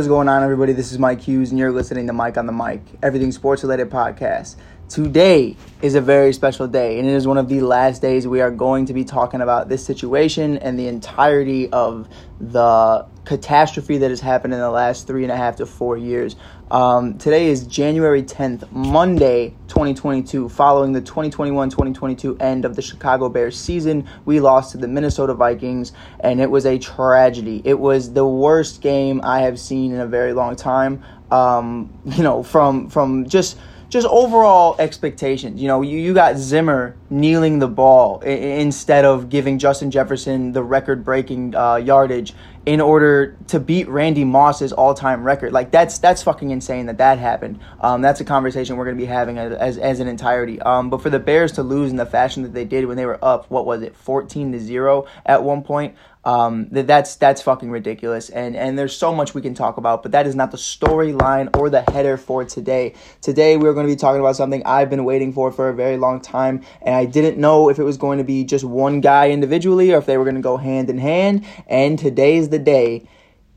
Is going on, everybody? This is Mike Hughes, and you're listening to Mike on the Mic, everything sports related podcast. Today is a very special day, and it is one of the last days we are going to be talking about this situation and the entirety of the catastrophe that has happened in the last three and a half to four years. Um, today is January 10th, Monday, 2022. Following the 2021 2022 end of the Chicago Bears season, we lost to the Minnesota Vikings, and it was a tragedy. It was the worst game I have seen in a very long time. Um, you know, from from just just overall expectations. You know, you, you got Zimmer kneeling the ball I- instead of giving Justin Jefferson the record breaking uh, yardage in order to beat Randy Moss's all time record. Like that's that's fucking insane that that happened. Um, that's a conversation we're gonna be having as as, as an entirety. Um, but for the Bears to lose in the fashion that they did when they were up, what was it, fourteen to zero at one point? Um, that that's that's fucking ridiculous, and and there's so much we can talk about, but that is not the storyline or the header for today. Today we're going to be talking about something I've been waiting for for a very long time, and I didn't know if it was going to be just one guy individually or if they were going to go hand in hand. And today's the day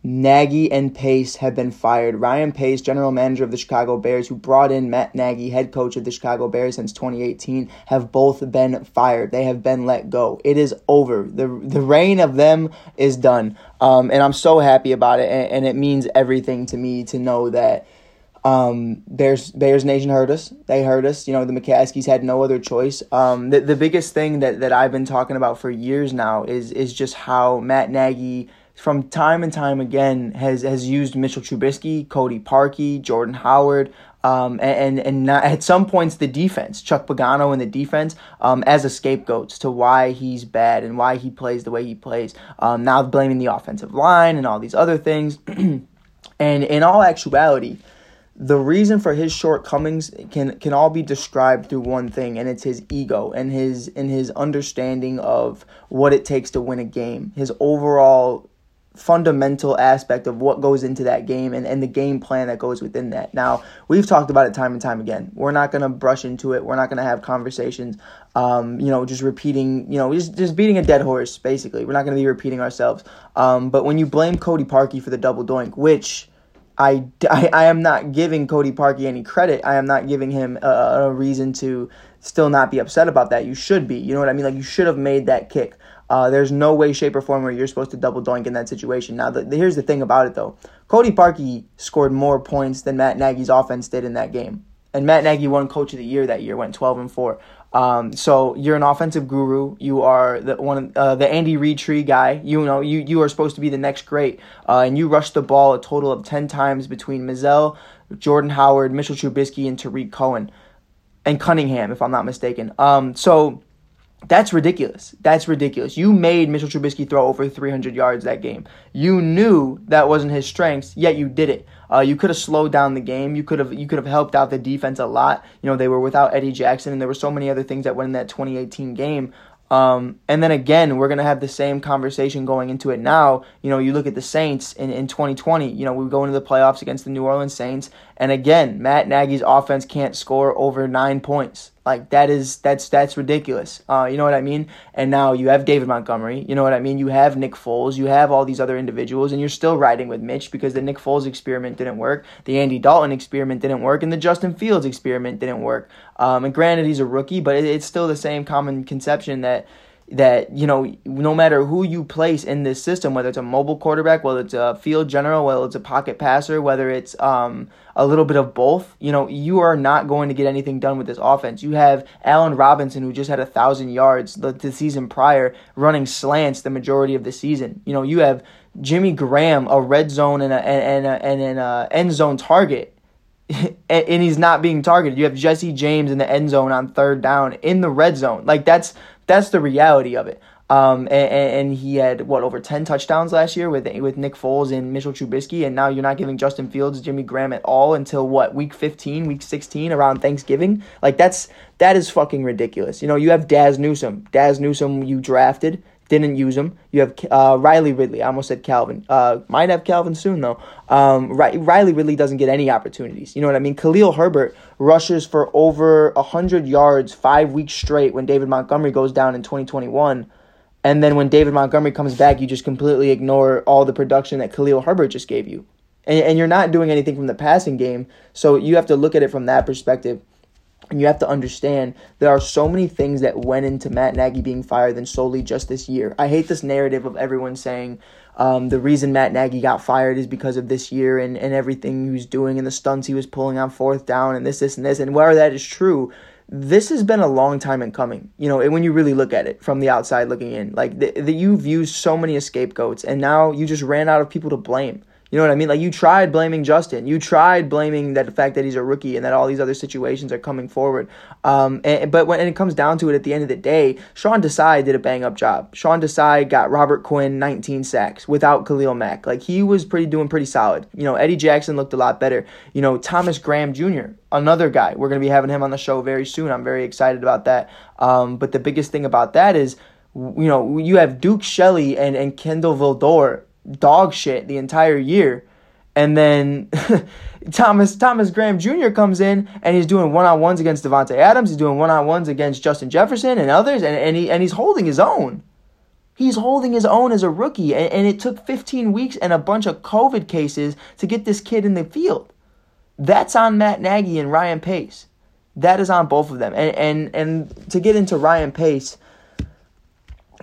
Nagy and Pace have been fired. Ryan Pace, general manager of the Chicago Bears, who brought in Matt Nagy, head coach of the Chicago Bears since 2018, have both been fired. They have been let go. It is over. The the reign of them is done. Um, and I'm so happy about it. And, and it means everything to me to know that um, Bears Bears Nation heard us. They heard us. You know, the McCaskies had no other choice. Um, the the biggest thing that, that I've been talking about for years now is is just how Matt Nagy from time and time again has has used Mitchell Trubisky, Cody Parkey, Jordan Howard, um, and and not, at some points the defense, Chuck Pagano and the defense, um, as a scapegoats to why he's bad and why he plays the way he plays. Um, now blaming the offensive line and all these other things, and in all actuality. The reason for his shortcomings can can all be described through one thing, and it's his ego and his and his understanding of what it takes to win a game. His overall fundamental aspect of what goes into that game and, and the game plan that goes within that. Now, we've talked about it time and time again. We're not going to brush into it. We're not going to have conversations, um, you know, just repeating, you know, just, just beating a dead horse, basically. We're not going to be repeating ourselves. Um, but when you blame Cody Parkey for the double doink, which I, I, I am not giving Cody Parkey any credit. I am not giving him a, a reason to still not be upset about that. You should be. You know what I mean? Like, you should have made that kick. Uh, there's no way, shape, or form where you're supposed to double doink in that situation. Now, the, the, here's the thing about it, though. Cody Parkey scored more points than Matt Nagy's offense did in that game. And Matt Nagy won Coach of the Year that year, went 12 and 4. Um, so you're an offensive guru. You are the one, uh, the Andy Reid tree guy. You know, you you are supposed to be the next great. Uh, and you rushed the ball a total of 10 times between Mizzell, Jordan Howard, Mitchell Trubisky, and Tarik Cohen, and Cunningham, if I'm not mistaken. Um, so that's ridiculous. That's ridiculous. You made Mitchell Trubisky throw over 300 yards that game. You knew that wasn't his strengths, yet you did it. Uh, you could have slowed down the game. You could have you could have helped out the defense a lot. You know they were without Eddie Jackson, and there were so many other things that went in that 2018 game. Um, and then again, we're gonna have the same conversation going into it now. You know, you look at the Saints in, in 2020. You know, we go into the playoffs against the New Orleans Saints, and again, Matt Nagy's offense can't score over nine points. Like that is that's that's ridiculous. Uh, you know what I mean? And now you have David Montgomery. You know what I mean? You have Nick Foles. You have all these other individuals, and you're still riding with Mitch because the Nick Foles experiment didn't work, the Andy Dalton experiment didn't work, and the Justin Fields experiment didn't work. Um, and granted, he's a rookie, but it, it's still the same common conception that that you know no matter who you place in this system whether it's a mobile quarterback whether it's a field general whether it's a pocket passer whether it's um, a little bit of both you know you are not going to get anything done with this offense you have allen robinson who just had a thousand yards the, the season prior running slants the majority of the season you know you have jimmy graham a red zone and, a, and, a, and an uh, end zone target and he's not being targeted. You have Jesse James in the end zone on third down in the red zone. Like that's that's the reality of it. Um, and, and, he had what over ten touchdowns last year with with Nick Foles and Mitchell Trubisky, and now you're not giving Justin Fields, Jimmy Graham at all until what week fifteen, week sixteen, around Thanksgiving. Like that's that is fucking ridiculous. You know, you have Dazz Newsome, Dazz Newsome, you drafted, didn't use him. You have uh, Riley Ridley. I almost said Calvin. Uh, might have Calvin soon though. Um, Riley Ridley doesn't get any opportunities. You know what I mean? Khalil Herbert rushes for over hundred yards five weeks straight when David Montgomery goes down in 2021. And then when David Montgomery comes back, you just completely ignore all the production that Khalil Herbert just gave you. And, and you're not doing anything from the passing game. So you have to look at it from that perspective. And you have to understand there are so many things that went into Matt Nagy being fired than solely just this year. I hate this narrative of everyone saying um, the reason Matt Nagy got fired is because of this year and, and everything he was doing and the stunts he was pulling on fourth down and this, this, and this. And whether that is true, this has been a long time in coming. You know, when you really look at it from the outside looking in, like the, you've used so many scapegoats, and now you just ran out of people to blame. You know what I mean? Like you tried blaming Justin. You tried blaming that the fact that he's a rookie and that all these other situations are coming forward. Um, and, but when it comes down to it, at the end of the day, Sean Desai did a bang up job. Sean Desai got Robert Quinn 19 sacks without Khalil Mack. Like he was pretty doing pretty solid. You know, Eddie Jackson looked a lot better. You know, Thomas Graham Jr. Another guy. We're gonna be having him on the show very soon. I'm very excited about that. Um, but the biggest thing about that is you know, you have Duke Shelley and, and Kindle Vildor dog shit the entire year. And then Thomas Thomas Graham Jr. comes in and he's doing one on ones against Davante Adams. He's doing one on ones against Justin Jefferson and others, and, and he and he's holding his own. He's holding his own as a rookie, and, and it took 15 weeks and a bunch of COVID cases to get this kid in the field. That's on Matt Nagy and Ryan Pace. That is on both of them. And and and to get into Ryan Pace,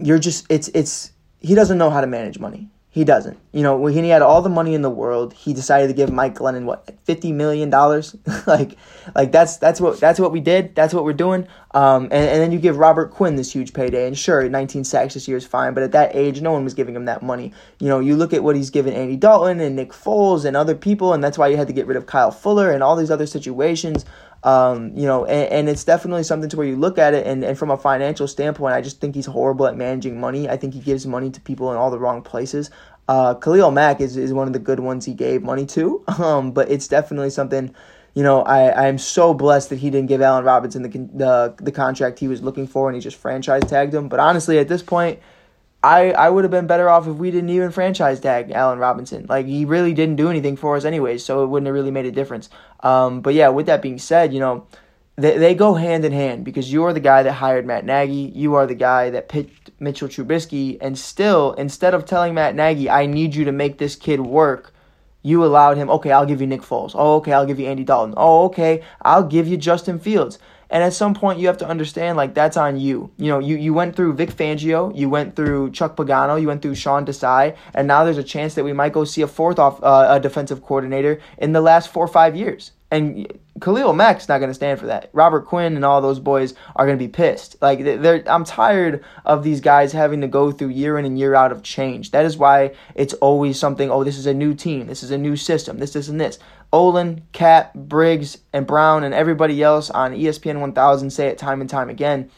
you're just it's it's he doesn't know how to manage money. He doesn't. You know, when he had all the money in the world, he decided to give Mike Glennon what fifty million dollars. like, like that's that's what that's what we did. That's what we're doing. Um, and, and then you give Robert Quinn this huge payday, and sure, nineteen sacks this year is fine, but at that age, no one was giving him that money. You know, you look at what he's given Andy Dalton and Nick Foles and other people, and that's why you had to get rid of Kyle Fuller and all these other situations. Um, you know, and, and, it's definitely something to where you look at it, and, and from a financial standpoint, I just think he's horrible at managing money. I think he gives money to people in all the wrong places. Uh, Khalil Mack is, is one of the good ones he gave money to, um, but it's definitely something. You know, I, I am so blessed that he didn't give Allen Robinson the, the the contract he was looking for, and he just franchise tagged him. But honestly, at this point, I, I would have been better off if we didn't even franchise tag Allen Robinson. Like he really didn't do anything for us anyways, so it wouldn't have really made a difference. Um, but yeah, with that being said, you know, they, they go hand in hand because you are the guy that hired Matt Nagy. You are the guy that picked Mitchell Trubisky. And still, instead of telling Matt Nagy, I need you to make this kid work, you allowed him, okay, I'll give you Nick Foles. Oh, okay, I'll give you Andy Dalton. Oh, okay, I'll give you Justin Fields. And at some point, you have to understand, like, that's on you. You know, you, you went through Vic Fangio, you went through Chuck Pagano, you went through Sean Desai, and now there's a chance that we might go see a fourth off uh, a defensive coordinator in the last four or five years. And Khalil Mack's not going to stand for that. Robert Quinn and all those boys are going to be pissed. Like they're, I'm tired of these guys having to go through year in and year out of change. That is why it's always something. Oh, this is a new team. This is a new system. This, this, and this. Olin, Cap, Briggs, and Brown, and everybody else on ESPN 1000 say it time and time again.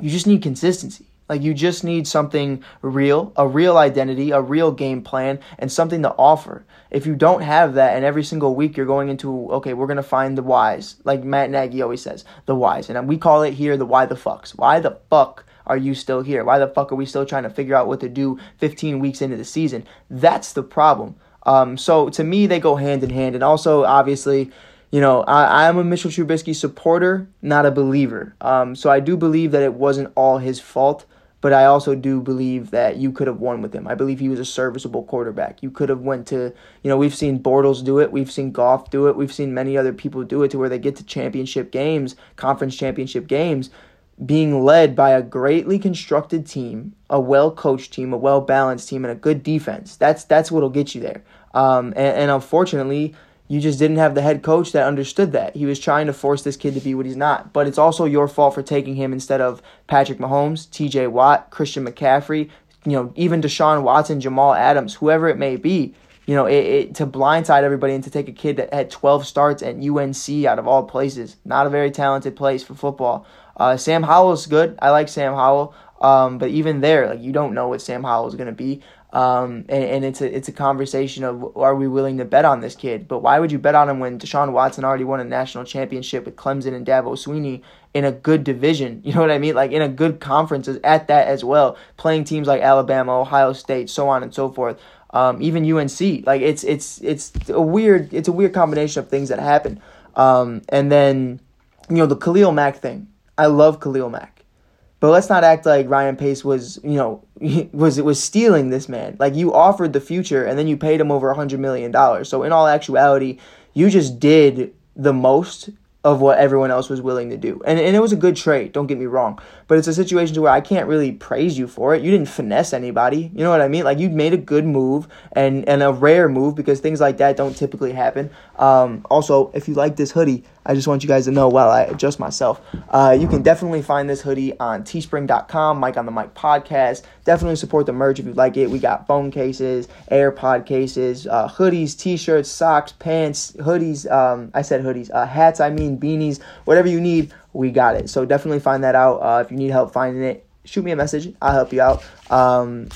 You just need consistency. Like you just need something real, a real identity, a real game plan, and something to offer. If you don't have that, and every single week you're going into, okay, we're gonna find the whys, like Matt Nagy always says, the whys, and we call it here the why the fucks. Why the fuck are you still here? Why the fuck are we still trying to figure out what to do 15 weeks into the season? That's the problem. Um, so to me, they go hand in hand, and also obviously you know, I, I'm a Mitchell Trubisky supporter, not a believer. Um, so I do believe that it wasn't all his fault but I also do believe that you could have won with him. I believe he was a serviceable quarterback. You could have went to, you know, we've seen Bortles do it, we've seen Goff do it, we've seen many other people do it to where they get to championship games, conference championship games, being led by a greatly constructed team, a well coached team, a well balanced team, and a good defense. That's that's what'll get you there. Um, and, and unfortunately, you just didn't have the head coach that understood that. He was trying to force this kid to be what he's not. But it's also your fault for taking him instead of Patrick Mahomes, TJ Watt, Christian McCaffrey, you know, even Deshaun Watson, Jamal Adams, whoever it may be. You know, it, it, to blindside everybody and to take a kid that had 12 starts at UNC out of all places. Not a very talented place for football. Uh, Sam Howell's good. I like Sam Howell. Um, but even there, like you don't know what Sam Howell is going to be. Um, and, and, it's a it's a conversation of are we willing to bet on this kid? But why would you bet on him when Deshaun Watson already won a national championship with Clemson and Dabo Swinney in a good division? You know what I mean? Like in a good conference at that as well, playing teams like Alabama, Ohio State, so on and so forth. Um, even UNC, like it's it's it's a weird it's a weird combination of things that happen. Um, and then you know the Khalil Mack thing. I love Khalil Mack. But let's not act like Ryan Pace was, you know, was was stealing this man. Like you offered the future and then you paid him over a hundred million dollars. So in all actuality, you just did the most of what everyone else was willing to do. And, and it was a good trade, don't get me wrong. But it's a situation to where I can't really praise you for it. You didn't finesse anybody. You know what I mean? Like you made a good move and, and a rare move because things like that don't typically happen. Um, also, if you like this hoodie, I just want you guys to know while I adjust myself, uh, you can definitely find this hoodie on teespring.com, Mike on the Mic podcast. Definitely support the merch if you like it. We got phone cases, AirPod cases, uh, hoodies, t shirts, socks, pants, hoodies. Um, I said hoodies, uh, hats, I mean beanies, whatever you need, we got it. So definitely find that out. Uh, if you need help finding it, shoot me a message. I'll help you out. Um,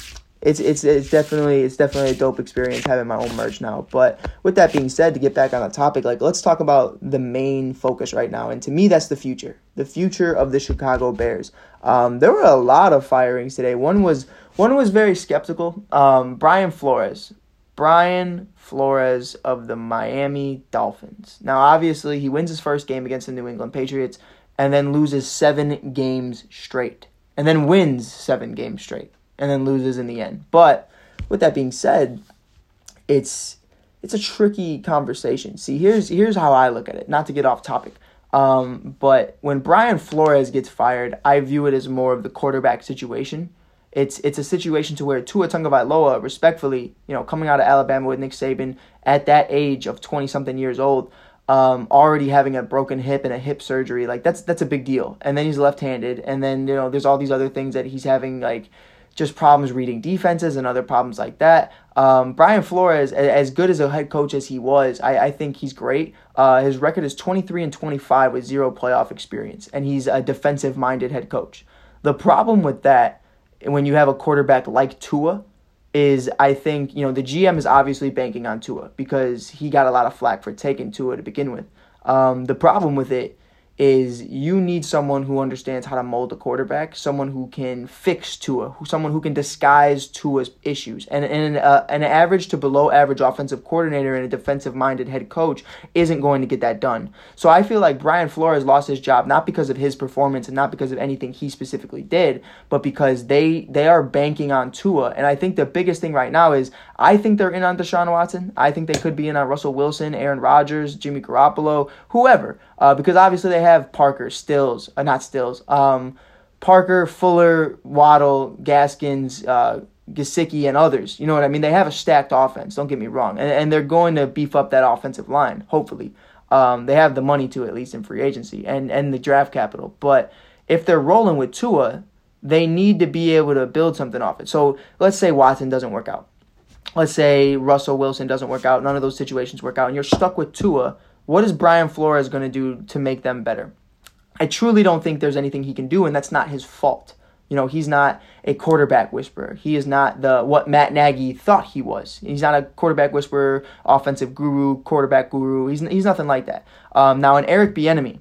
it's it's it's definitely it's definitely a dope experience having my own merch now. But with that being said, to get back on the topic, like let's talk about the main focus right now, and to me, that's the future, the future of the Chicago Bears. Um, there were a lot of firings today. One was one was very skeptical. Um, Brian Flores, Brian Flores of the Miami Dolphins. Now, obviously, he wins his first game against the New England Patriots, and then loses seven games straight, and then wins seven games straight and then loses in the end. But with that being said, it's it's a tricky conversation. See, here's here's how I look at it. Not to get off topic, um, but when Brian Flores gets fired, I view it as more of the quarterback situation. It's it's a situation to where Tua Tagovailoa, respectfully, you know, coming out of Alabama with Nick Saban at that age of twenty something years old, um, already having a broken hip and a hip surgery, like that's that's a big deal. And then he's left handed, and then you know there's all these other things that he's having like just problems reading defenses and other problems like that. Um, Brian Flores, as good as a head coach as he was, I, I think he's great. Uh, his record is 23 and 25 with zero playoff experience, and he's a defensive minded head coach. The problem with that, when you have a quarterback like Tua, is I think, you know, the GM is obviously banking on Tua because he got a lot of flack for taking Tua to begin with. Um, the problem with it is you need someone who understands how to mold a quarterback, someone who can fix Tua, who, someone who can disguise Tua's issues. And, and uh, an average to below average offensive coordinator and a defensive minded head coach isn't going to get that done. So I feel like Brian Flores lost his job not because of his performance and not because of anything he specifically did, but because they they are banking on Tua. And I think the biggest thing right now is I think they're in on Deshaun Watson. I think they could be in on Russell Wilson, Aaron Rodgers, Jimmy Garoppolo, whoever, uh, because obviously they have Parker, Stills, uh, not Stills, um, Parker, Fuller, Waddle, Gaskins, uh, Gesicki, and others. You know what I mean? They have a stacked offense. Don't get me wrong, and, and they're going to beef up that offensive line. Hopefully, um, they have the money to at least in free agency and and the draft capital. But if they're rolling with Tua, they need to be able to build something off it. So let's say Watson doesn't work out. Let's say Russell Wilson doesn't work out. None of those situations work out, and you're stuck with Tua what is Brian Flores going to do to make them better? I truly don't think there's anything he can do, and that's not his fault. You know, he's not a quarterback whisperer. He is not the what Matt Nagy thought he was. He's not a quarterback whisperer, offensive guru, quarterback guru. He's he's nothing like that. Um, now, an Eric Bieniemy,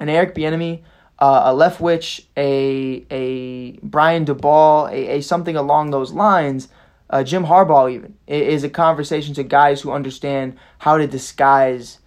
an Eric Bieniemy, uh, a Leftwich, a a Brian Daboll, a, a something along those lines. Uh, Jim Harbaugh even is a conversation to guys who understand how to disguise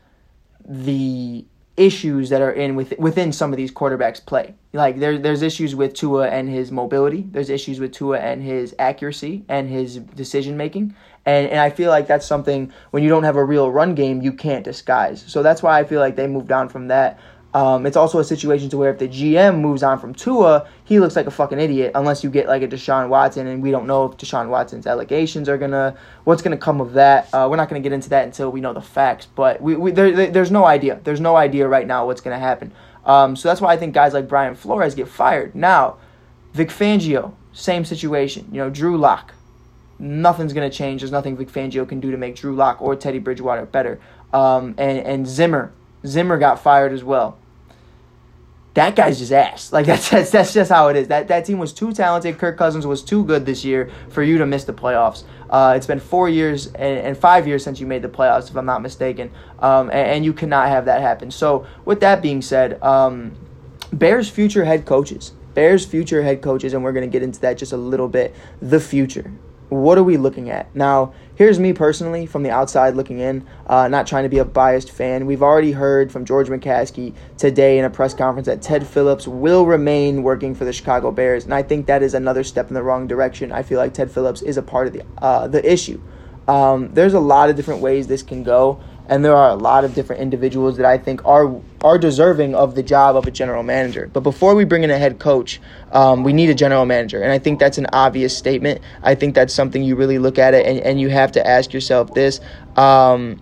the issues that are in with, within some of these quarterbacks play. Like there, there's issues with Tua and his mobility. There's issues with Tua and his accuracy and his decision making. And and I feel like that's something when you don't have a real run game, you can't disguise. So that's why I feel like they moved on from that. Um, it's also a situation to where if the GM moves on from Tua, he looks like a fucking idiot unless you get like a Deshaun Watson, and we don't know if Deshaun Watson's allegations are gonna what's gonna come of that. Uh, we're not gonna get into that until we know the facts, but we, we there, there's no idea. There's no idea right now what's gonna happen. Um, so that's why I think guys like Brian Flores get fired. Now, Vic Fangio, same situation. You know, Drew Lock, nothing's gonna change. There's nothing Vic Fangio can do to make Drew Lock or Teddy Bridgewater better. Um, and and Zimmer, Zimmer got fired as well that guy's just ass. Like that's, that's that's just how it is. That that team was too talented. Kirk Cousins was too good this year for you to miss the playoffs. Uh, it's been four years and, and, five years since you made the playoffs, if I'm not mistaken. Um, and, and, you cannot have that happen. So with that being said, um, Bears future head coaches, Bears future head coaches, and we're gonna get into that just a little bit. The future. what are we looking at? Now, here's me personally from the outside looking in, uh, not trying to be a biased fan. We've already heard from George McCaskey today in a press conference that Ted Phillips will remain working for the Chicago Bears, and I think that is another step in the wrong direction. I feel like Ted Phillips is a part of the uh, the issue. Um, there's a lot of different ways this can go and there are a lot of different individuals that I think are are deserving of the job of a general manager. But before we bring in a head coach, um, we need a general manager, and I think that's an obvious statement. I think that's something you really look at it, and, and you have to ask yourself this. Um,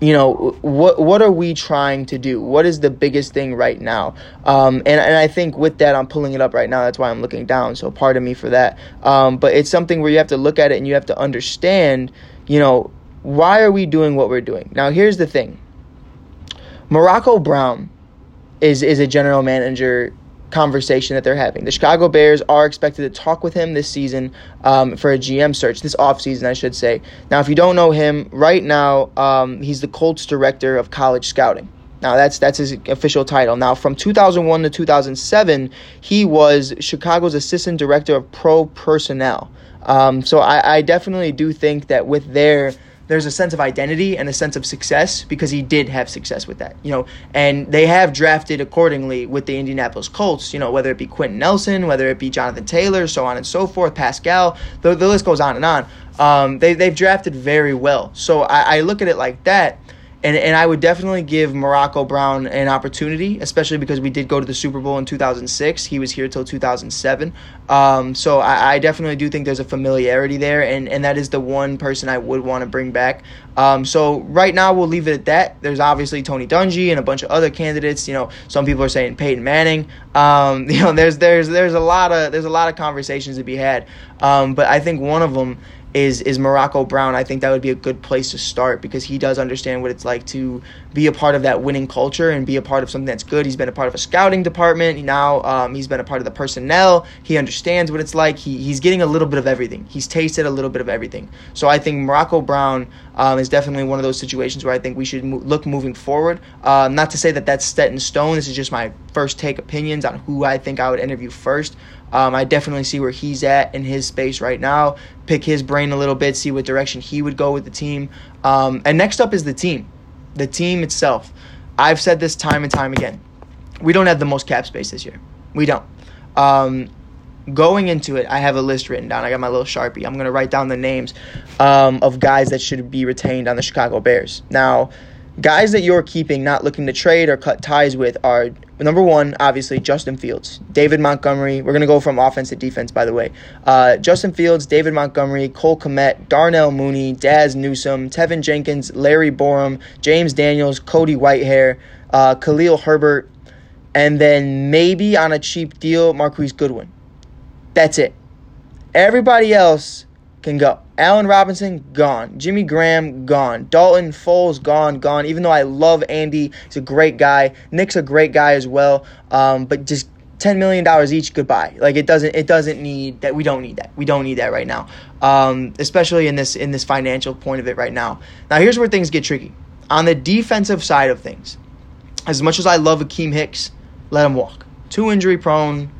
you know what what are we trying to do what is the biggest thing right now um, and, and i think with that i'm pulling it up right now that's why i'm looking down so pardon me for that um, but it's something where you have to look at it and you have to understand you know why are we doing what we're doing? Now, here's the thing Morocco Brown is, is a general manager conversation that they're having. The Chicago Bears are expected to talk with him this season um, for a GM search, this offseason, I should say. Now, if you don't know him, right now, um, he's the Colts director of college scouting. Now that's that's his official title. Now from 2001 to 2007, he was Chicago's assistant director of pro personnel. Um, so I, I definitely do think that with their there's a sense of identity and a sense of success because he did have success with that, you know. And they have drafted accordingly with the Indianapolis Colts, you know, whether it be Quenton Nelson, whether it be Jonathan Taylor, so on and so forth, Pascal, the, the list goes on and on. Um, they, they've drafted very well. So I, I look at it like that and and I would definitely give Morocco Brown an opportunity, especially because we did go to the Super Bowl in 2006. He was here till 2007. Um, so I, I, definitely do think there's a familiarity there, and, and that is the one person I would want to bring back. Um, so right now we'll leave it at that. There's obviously Tony Dungy and a bunch of other candidates. You know, some people are saying Peyton Manning. Um, you know, there's there's there's a lot of there's a lot of conversations to be had. Um, but I think one of them is is Morocco Brown. I think that would be a good place to start because he does understand what it's like to be a part of that winning culture and be a part of something that's good. He's been a part of a scouting department. Now um, he's been a part of the personnel. He understands what it's like. He, he's getting a little bit of everything. He's tasted a little bit of everything. So I think Morocco Brown um, is definitely one of those situations where I think we should mo- look moving forward. Uh, not to say that that's set in stone. This is just my first take opinions on who I think I would interview first. Um, I definitely see where he's at in his space right now. Pick his brain a little bit, see what direction he would go with the team. Um, and next up is the team, the team itself. I've said this time and time again. We don't have the most cap space this year. We don't. Um, going into it, I have a list written down. I got my little sharpie. I'm gonna write down the names um, of guys that should be retained on the Chicago Bears. Now, guys that you're keeping, not looking to trade or cut ties with, are number one, obviously, Justin Fields, David Montgomery. We're to go from offense to defense, by the way. Uh, Justin Fields, David Montgomery, Cole Kmet, Darnell Mooney, Dazz Newsome, Teven Jenkins, Larry Borom, James Daniels, Cody Whitehair, uh, Khalil Herbert, and then maybe on a cheap deal, Marquise Goodwin. That's it. Everybody else can go. Allen Robinson, gone. Jimmy Graham, gone. Dalton Foles, gone, gone. Even though I love Andy, he's a great guy. Nick's a great guy as well. Um, but just ten million dollars each, goodbye. Like it doesn't it doesn't need that. We don't need that. We don't need that right now. Um, especially in this in this financial point of it right now. Now here's where things get tricky. On the defensive side of things, as much as I love Akiem Hicks, let him walk. Too injury prone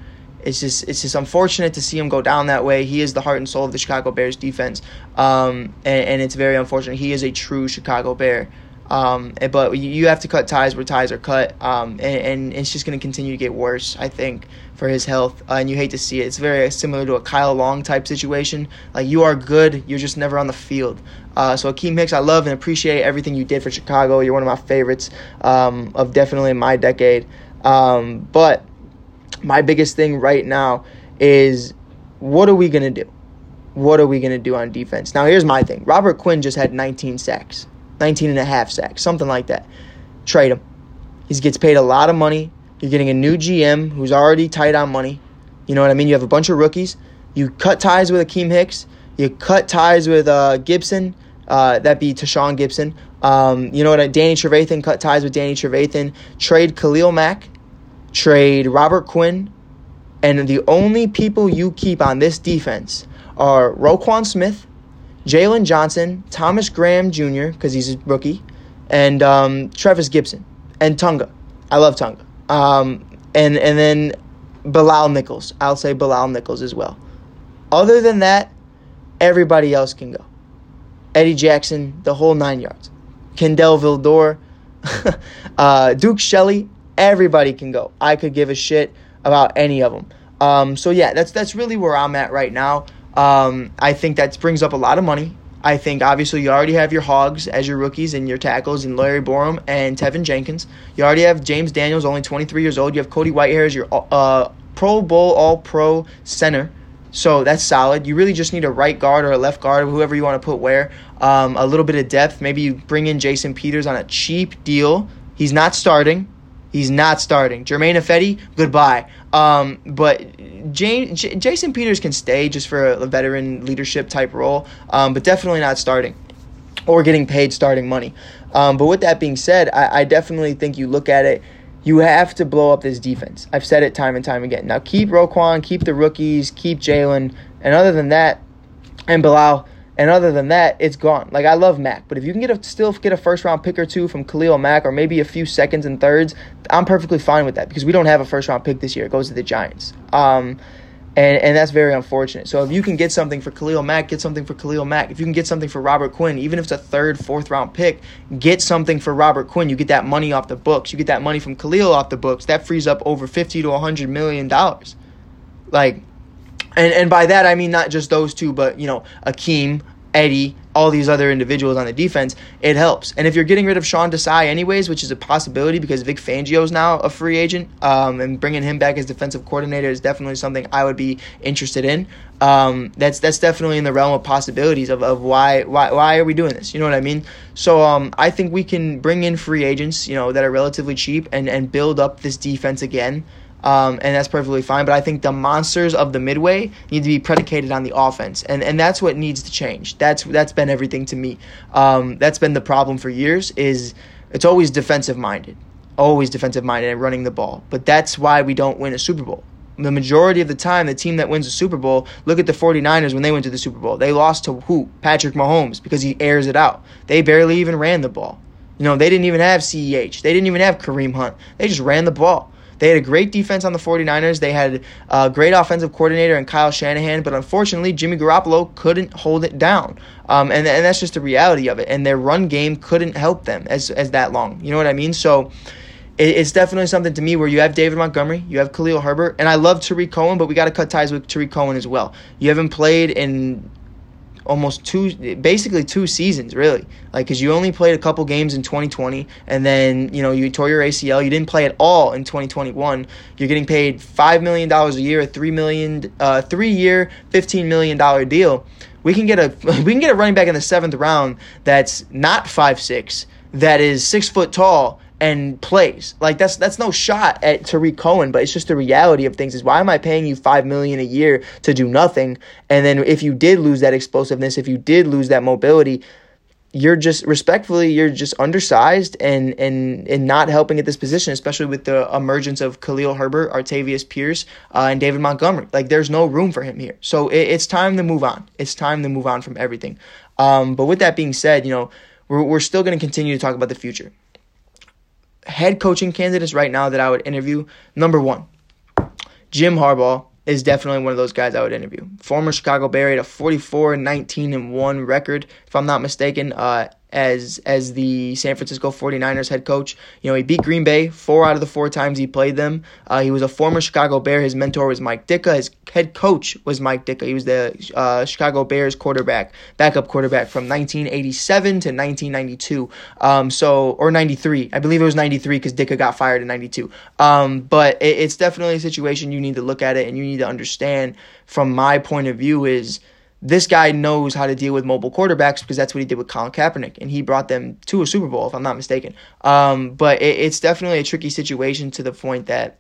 it's just it's just unfortunate to see him go down that way. He is the heart and soul of the Chicago Bears defense, um, and, and, it's very unfortunate. He is a true Chicago Bear. Um, but you have to cut ties where ties are cut, um, and, and, it's just going to continue to get worse, I think, for his health. Uh, and you hate to see it. It's very similar to a Kyle Long type situation. Like you are good, you're just never on the field. Uh, so Akiem Hicks, I love and appreciate everything you did for Chicago. You're one of my favorites um, of definitely my decade. Um, but my biggest thing right now is what are we going to do? What are we going to do on defense? Now, here's my thing Robert Quinn just had 19 sacks, 19 and a half sacks, something like that. Trade him. He gets paid a lot of money. You're getting a new GM who's already tight on money. You know what I mean? You have a bunch of rookies. You cut ties with Akiem Hicks. You cut ties with uh, Gipson. Uh, that be Tashaun Gipson. Um, you know what? Danny Trevathan cut ties with Danny Trevathan. Trade Khalil Mack trade Robert Quinn, and the only people you keep on this defense are Roquan Smith, Jaylon Johnson, Thomas Graham Jr., because he's a rookie, and um, Trevis Gipson, and Tonga. I love Tonga. Um, and, and then Bilal Nichols. I'll say Bilal Nichols as well. Other than that, Everybody else can go. Eddie Jackson, the whole nine yards. Kindle Vildor, uh, Duke Shelley, everybody can go. I could give a shit about any of them. Um, so yeah, that's that's really where I'm at right now. Um, I think that brings up a lot of money. I think obviously you already have your hogs as your rookies and your tackles and Larry Borom and Teven Jenkins. You already have James Daniels, only 23 years old. You have Cody Whitehair as your uh, Pro Bowl All Pro center. So that's solid. You really just need a right guard or a left guard, or whoever you want to put where. Um, a little bit of depth. Maybe you bring in Jason Peters on a cheap deal. He's not starting. He's not starting. Germain Ifedi, goodbye. Um, but J- J- Jason Peters can stay just for a, a veteran leadership type role, um, but definitely not starting or getting paid starting money. Um, but with that being said, I, I definitely think you look at it you have to blow up this defense. I've said it time and time again. Now keep Roquan, keep the rookies, keep Jaylon, and other than that, and Bilal, and other than that, it's gone. Like I love Mack, but if you can get a still get a first round pick or two from Khalil Mack, or maybe a few seconds and thirds, I'm perfectly fine with that because we don't have a first round pick this year. It goes to the Giants. Um, and and that's very unfortunate. So if you can get something for Khalil Mack, get something for Khalil Mack. If you can get something for Robert Quinn, even if it's a third, fourth round pick, get something for Robert Quinn. You get that money off the books. You get that money from Khalil off the books. That frees up over fifty to hundred million dollars. Like, and and by that I mean not just those two, but you know Akiem, Eddie, all these other individuals on the defense, it helps. And if you're getting rid of Sean Desai anyways, which is a possibility because Vic Fangio is now a free agent, um, and bringing him back as defensive coordinator is definitely something I would be interested in. Um, that's that's definitely in the realm of possibilities of, of why why why are we doing this? You know what I mean? So um, I think we can bring in free agents, you know, that are relatively cheap and and build up this defense again. Um, and that's perfectly fine. But I think the monsters of the midway need to be predicated on the offense, and and that's what needs to change. That's that's been everything to me. Um, that's been the problem for years. Is it's always defensive minded, always defensive minded and running the ball. But that's why we don't win a Super Bowl. The majority of the time, the team that wins a Super Bowl, look at the 49ers when they went to the Super Bowl. They lost to who? Patrick Mahomes because he airs it out. They barely even ran the ball. You know, they didn't even have CEH. They didn't even have Kareem Hunt. They just ran the ball. They had a great defense on the 49ers. They had a great offensive coordinator in Kyle Shanahan, but unfortunately, Jimmy Garoppolo couldn't hold it down. Um, and, and that's just the reality of it. And their run game couldn't help them as, as that long. You know what I mean? So it's definitely something to me where you have David Montgomery, you have Khalil Herbert, and I love Tarik Cohen, but we got to cut ties with Tarik Cohen as well. You haven't played in almost two basically two seasons really. Like because you only played a couple games in 2020 and then you know you tore your acl you didn't play at all in 2021 you're getting paid $5 million a year a 3 million uh, three year $15 million deal. We can get a we can get a running back in the seventh round that's not five six that is six foot tall and plays. Like that's that's no shot at Tarik Cohen, but it's just the reality of things. Is why am I paying you five million a year to do nothing? And then if you did lose that explosiveness, if you did lose that mobility, you're just respectfully you're just undersized and and and not helping at this position, especially with the emergence of Khalil Herbert, Artavis Pierce, uh, and David Montgomery. Like there's no room for him here. So it, it's time to move on. It's time to move on from everything. Um, but with that being said, you know we're we're still going to continue to talk about the future head coaching candidates right now that I would interview, number one, Jim Harbaugh is definitely one of those guys I would interview. Former Chicago Bear, had a 44 19 and 1 record, if I'm not mistaken. Uh, as as the San Francisco 49ers head coach. You know, he beat Green Bay four out of the four times he played them. Uh, he was a former Chicago Bear. His mentor was Mike Ditka. His head coach was Mike Ditka. He was the uh, Chicago Bears quarterback, backup quarterback from 1987 to 1992. Um, so or 93, I believe it was 93 because Ditka got fired in 92. Um, but it, it's definitely a situation you need to look at it and you need to understand. From my point of view, is this guy knows how to deal with mobile quarterbacks because that's what he did with Colin Kaepernick, and he brought them to a Super Bowl, if I'm not mistaken. Um, but it, it's definitely a tricky situation to the point that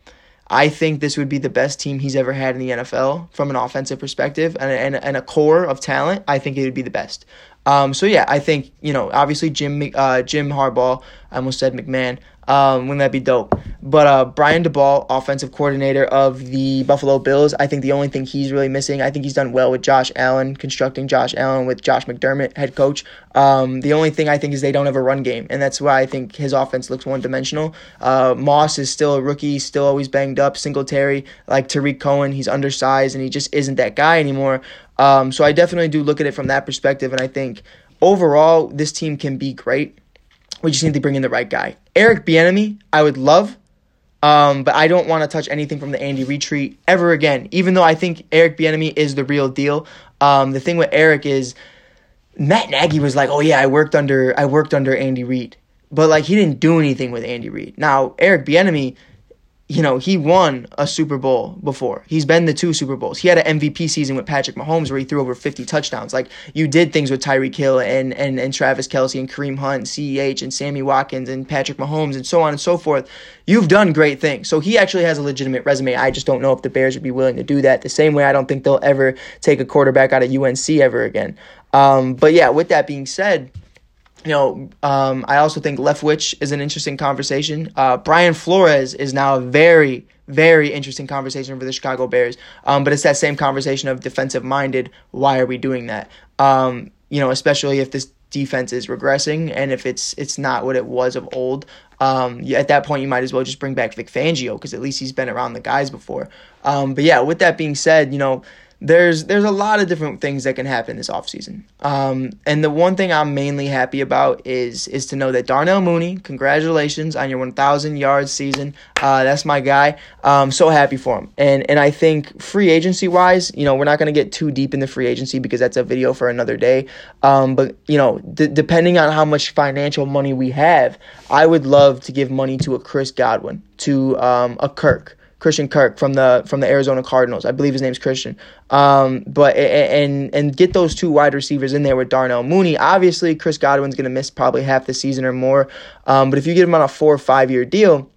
I think this would be the best team he's ever had in the NFL from an offensive perspective and, and, and a core of talent. I think it would be the best. Um, so yeah, I think you know obviously Jim uh, Jim Harbaugh. I almost said McMahon. Um, wouldn't that be dope? But uh, Brian Daboll, offensive coordinator of the Buffalo Bills, I think the only thing he's really missing, I think he's done well with Josh Allen, constructing Josh Allen with Josh McDermott, head coach. Um, the only thing I think is they don't have a run game, and that's why I think his offense looks one dimensional. Uh, Moss is still a rookie, still always banged up. Singletary, like Tarik Cohen, he's undersized and he just isn't that guy anymore. Um, so I definitely do look at it from that perspective, and I think overall this team can be great. We just need to bring in the right guy. Eric Bieniemy, I would love, um, but I don't want to touch anything from the Andy Reid retreat ever again. Even though I think Eric Bieniemy is the real deal. Um, the thing with Eric is Matt Nagy was like, "Oh yeah, I worked under I worked under Andy Reid," but like he didn't do anything with Andy Reid. Now Eric Bieniemy you know, he won a Super Bowl before. He's been the two Super Bowls. He had an MVP season with Patrick Mahomes where he threw over 50 touchdowns. Like you did things with Tyreek Hill and and and Travis Kelce and Kareem Hunt and CEH and Sammy Watkins and Patrick Mahomes and so on and so forth. You've done great things. So he actually has a legitimate resume. I just don't know if the Bears would be willing to do that. The same way I don't think they'll ever take a quarterback out of UNC ever again. Um, but yeah, with that being said, you know, um, I also think Leftwich is an interesting conversation. Uh, Brian Flores is now a very, very interesting conversation for the Chicago Bears. Um, but it's that same conversation of defensive minded. Why are we doing that? Um, you know, especially if this defense is regressing and if it's it's not what it was of old. Um, at that point, you might as well just bring back Vic Fangio because at least he's been around the guys before. Um, but yeah, with that being said, you know there's there's a lot of different things that can happen this offseason. Um, and the one thing I'm mainly happy about is is to know that Darnell Mooney, congratulations on your 1,000 yard season. Uh, that's my guy. Um, so happy for him. And and I think free agency wise, you know, we're not going to get too deep in the free agency because that's a video for another day. Um, but you know, d- depending on how much financial money we have, I would love to give money to a Chris Godwin, to um, a Kirk. Christian Kirk from the from the Arizona Cardinals. I believe his name's Christian. Um, but and and get those two wide receivers in there with Darnell Mooney. Obviously, Chris Godwin's going to miss probably half the season or more. Um, but if you get him on a four or five year deal,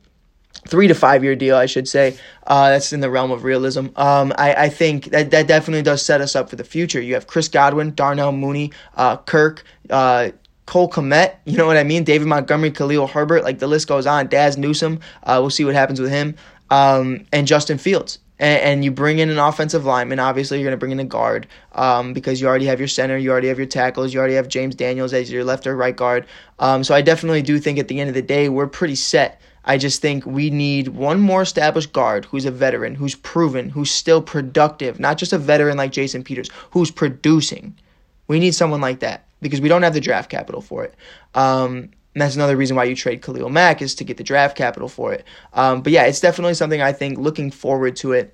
three to five year deal, I should say. Uh, that's in the realm of realism. Um, I, I think that, that definitely does set us up for the future. You have Chris Godwin, Darnell Mooney, uh, Kirk, uh, Cole Kmet, you know what I mean? David Montgomery, Khalil Herbert, like the list goes on. Dazz Newsome, uh, we'll see what happens with him um, and Justin Fields. And, and, you bring in an offensive lineman. Obviously, you're going to bring in a guard um, because you already have your center, you already have your tackles, you already have James Daniels as your left or right guard. Um, so I definitely do think at the end of the day, we're pretty set. I just think we need one more established guard who's a veteran, who's proven, who's still productive, not just a veteran like Jason Peters, who's producing. We need someone like that because we don't have the draft capital for it. Um, and that's another reason why you trade Khalil Mack is to get the draft capital for it. Um, but yeah, it's definitely something I think looking forward to it.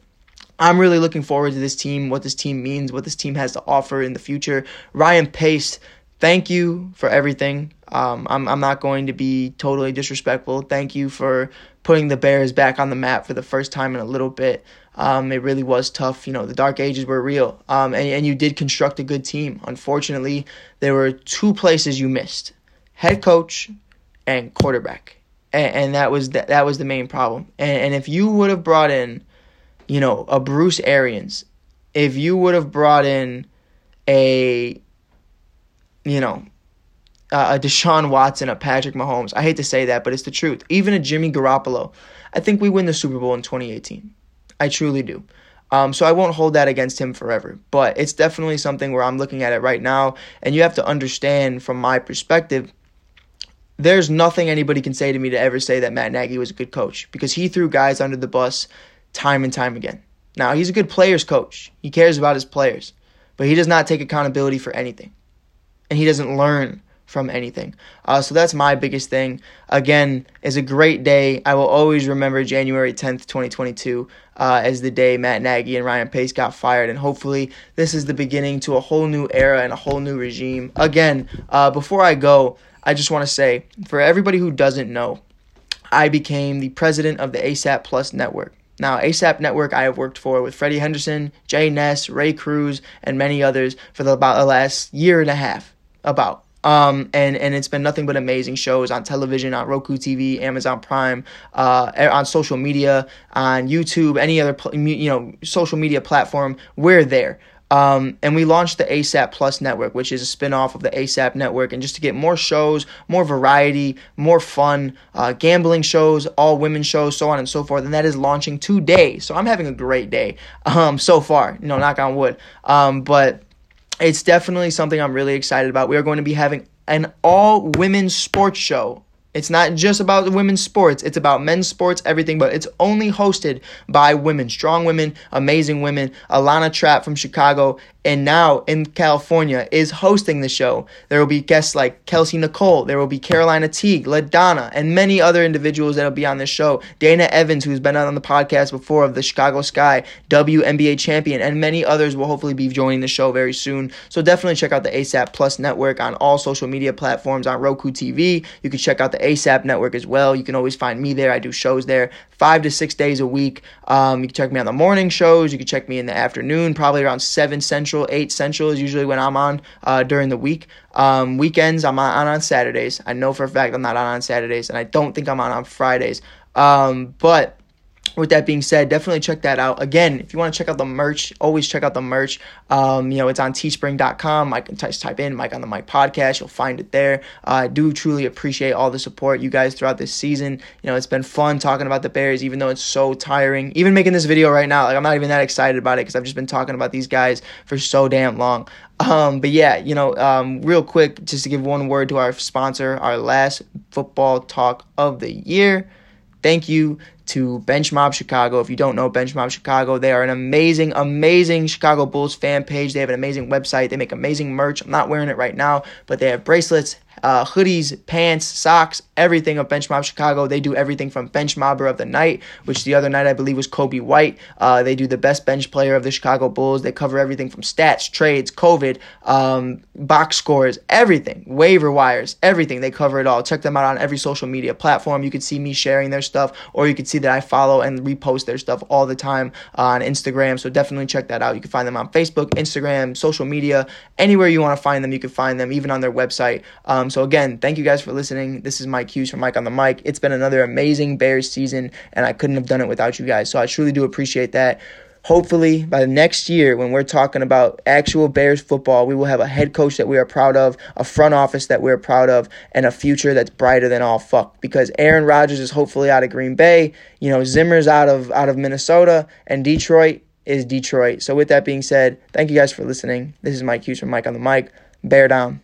I'm really looking forward to this team, what this team means, what this team has to offer in the future. Ryan Pace, thank you for everything. Um, I'm, I'm not going to be totally disrespectful. Thank you for putting the Bears back on the map for the first time in a little bit. Um, it really was tough. You know, the dark ages were real. Um, and, and you did construct a good team. Unfortunately, there were two places you missed head coach and quarterback. And, and that was the, that was the main problem. And, and if you would have brought in, you know, a Bruce Arians, if you would have brought in a, you know, uh, a Deshaun Watson, a Patrick Mahomes. I hate to say that, but it's the truth. Even a Jimmy Garoppolo, I think we win the Super Bowl in 2018. I truly do. Um, so I won't hold that against him forever. But it's definitely something where I'm looking at it right now, and you have to understand from my perspective there's nothing anybody can say to me to ever say that Matt Nagy was a good coach because he threw guys under the bus time and time again. Now, he's a good players coach. He cares about his players, but he does not take accountability for anything. And he doesn't learn from anything. Uh, so that's my biggest thing. Again, is a great day. I will always remember January 10th, 2022, uh, as the day Matt Nagy and Ryan Pace got fired. And hopefully, this is the beginning to a whole new era and a whole new regime. Again, uh, before I go, I just want to say for everybody who doesn't know, I became the president of the ASAP Plus network. Now, ASAP Network I have worked for with Freddie Henderson, Jay Ness, Ray Cruz, and many others for the, about the last year and a half. About. Um, and, and it's been nothing but amazing shows on television, on Roku TV, Amazon Prime, uh, on social media, on YouTube, any other you know social media platform. We're there. Um, and we launched the ASAP Plus network, which is a spinoff of the ASAP network. And just to get more shows, more variety, more fun, uh, gambling shows, all women shows, so on and so forth. And that is launching today. So I'm having a great day um, so far, you know, knock on wood. Um, but it's definitely something I'm really excited about. We are going to be having an all women sports show It's not just about women's sports, it's about men's sports, everything, but it's only hosted by women, strong women, amazing women. Alana Trapp from Chicago and now in California is hosting the show. There will be guests like Kelsey Nicole, there will be Carolina Teague, LaDonna, and many other individuals that will be on the show. Dana Evans, who's been on the podcast before of the Chicago Sky, WNBA champion, and many others will hopefully be joining the show very soon. So definitely check out the ASAP Plus network on all social media platforms on Roku TV. You can check out the ASAP network as well. You can always find me there. I do shows there five to six days a week. Um, you can check me on the morning shows. You can check me in the afternoon, probably around 7 Central, 8 Central is usually when I'm on uh, during the week. Um, weekends, I'm on, on Saturdays. I know for a fact I'm not on on Saturdays, and I don't think I'm on on Fridays. Um, but with that being said, definitely check that out. Again, if you want to check out the merch, always check out the merch. Um, you know, it's on teespring.com. I can just type in Mike on the Mic podcast. You'll find it there. Uh, I do truly appreciate all the support you guys throughout this season. You know, it's been fun talking about the Bears, even though it's so tiring. Even making this video right now, like I'm not even that excited about it because I've just been talking about these guys for so damn long. Um, but yeah, you know, um, real quick, just to give one word to our sponsor, our last football talk of the year. Thank you to Bench Mob Chicago. If you don't know Bench Mob Chicago, they are an amazing, amazing Chicago Bulls fan page. They have an amazing website. They make amazing merch. I'm not wearing it right now, but they have bracelets, uh, hoodies, pants, socks, everything of Bench Mob Chicago. They do everything from Bench Mobber of the Night, which the other night I believe was Coby White. Uh, they do the best bench player of the Chicago Bulls. They cover everything from stats, trades, COVID, um, box scores, everything, waiver wires, everything. They cover it all. Check them out on every social media platform. You can see me sharing their stuff, or you can see that I follow and repost their stuff all the time on Instagram. So definitely check that out. You can find them on Facebook, Instagram, social media, anywhere you want to find them. You can find them, even on their website. Um, so again, thank you guys for listening. This is Mike Hughes from Mike on the Mic. It's been another amazing Bears season, and I couldn't have done it without you guys. So I truly do appreciate that. Hopefully, by the next year, when we're talking about actual Bears football, we will have a head coach that we are proud of, a front office that we're proud of, and a future that's brighter than all fuck. Because Aaron Rodgers is hopefully out of Green Bay, you know, Zimmer's out of out of Minnesota, and Detroit is Detroit. So with that being said, thank you guys for listening. This is Mike Hughes from Mike on the Mic. Bear down.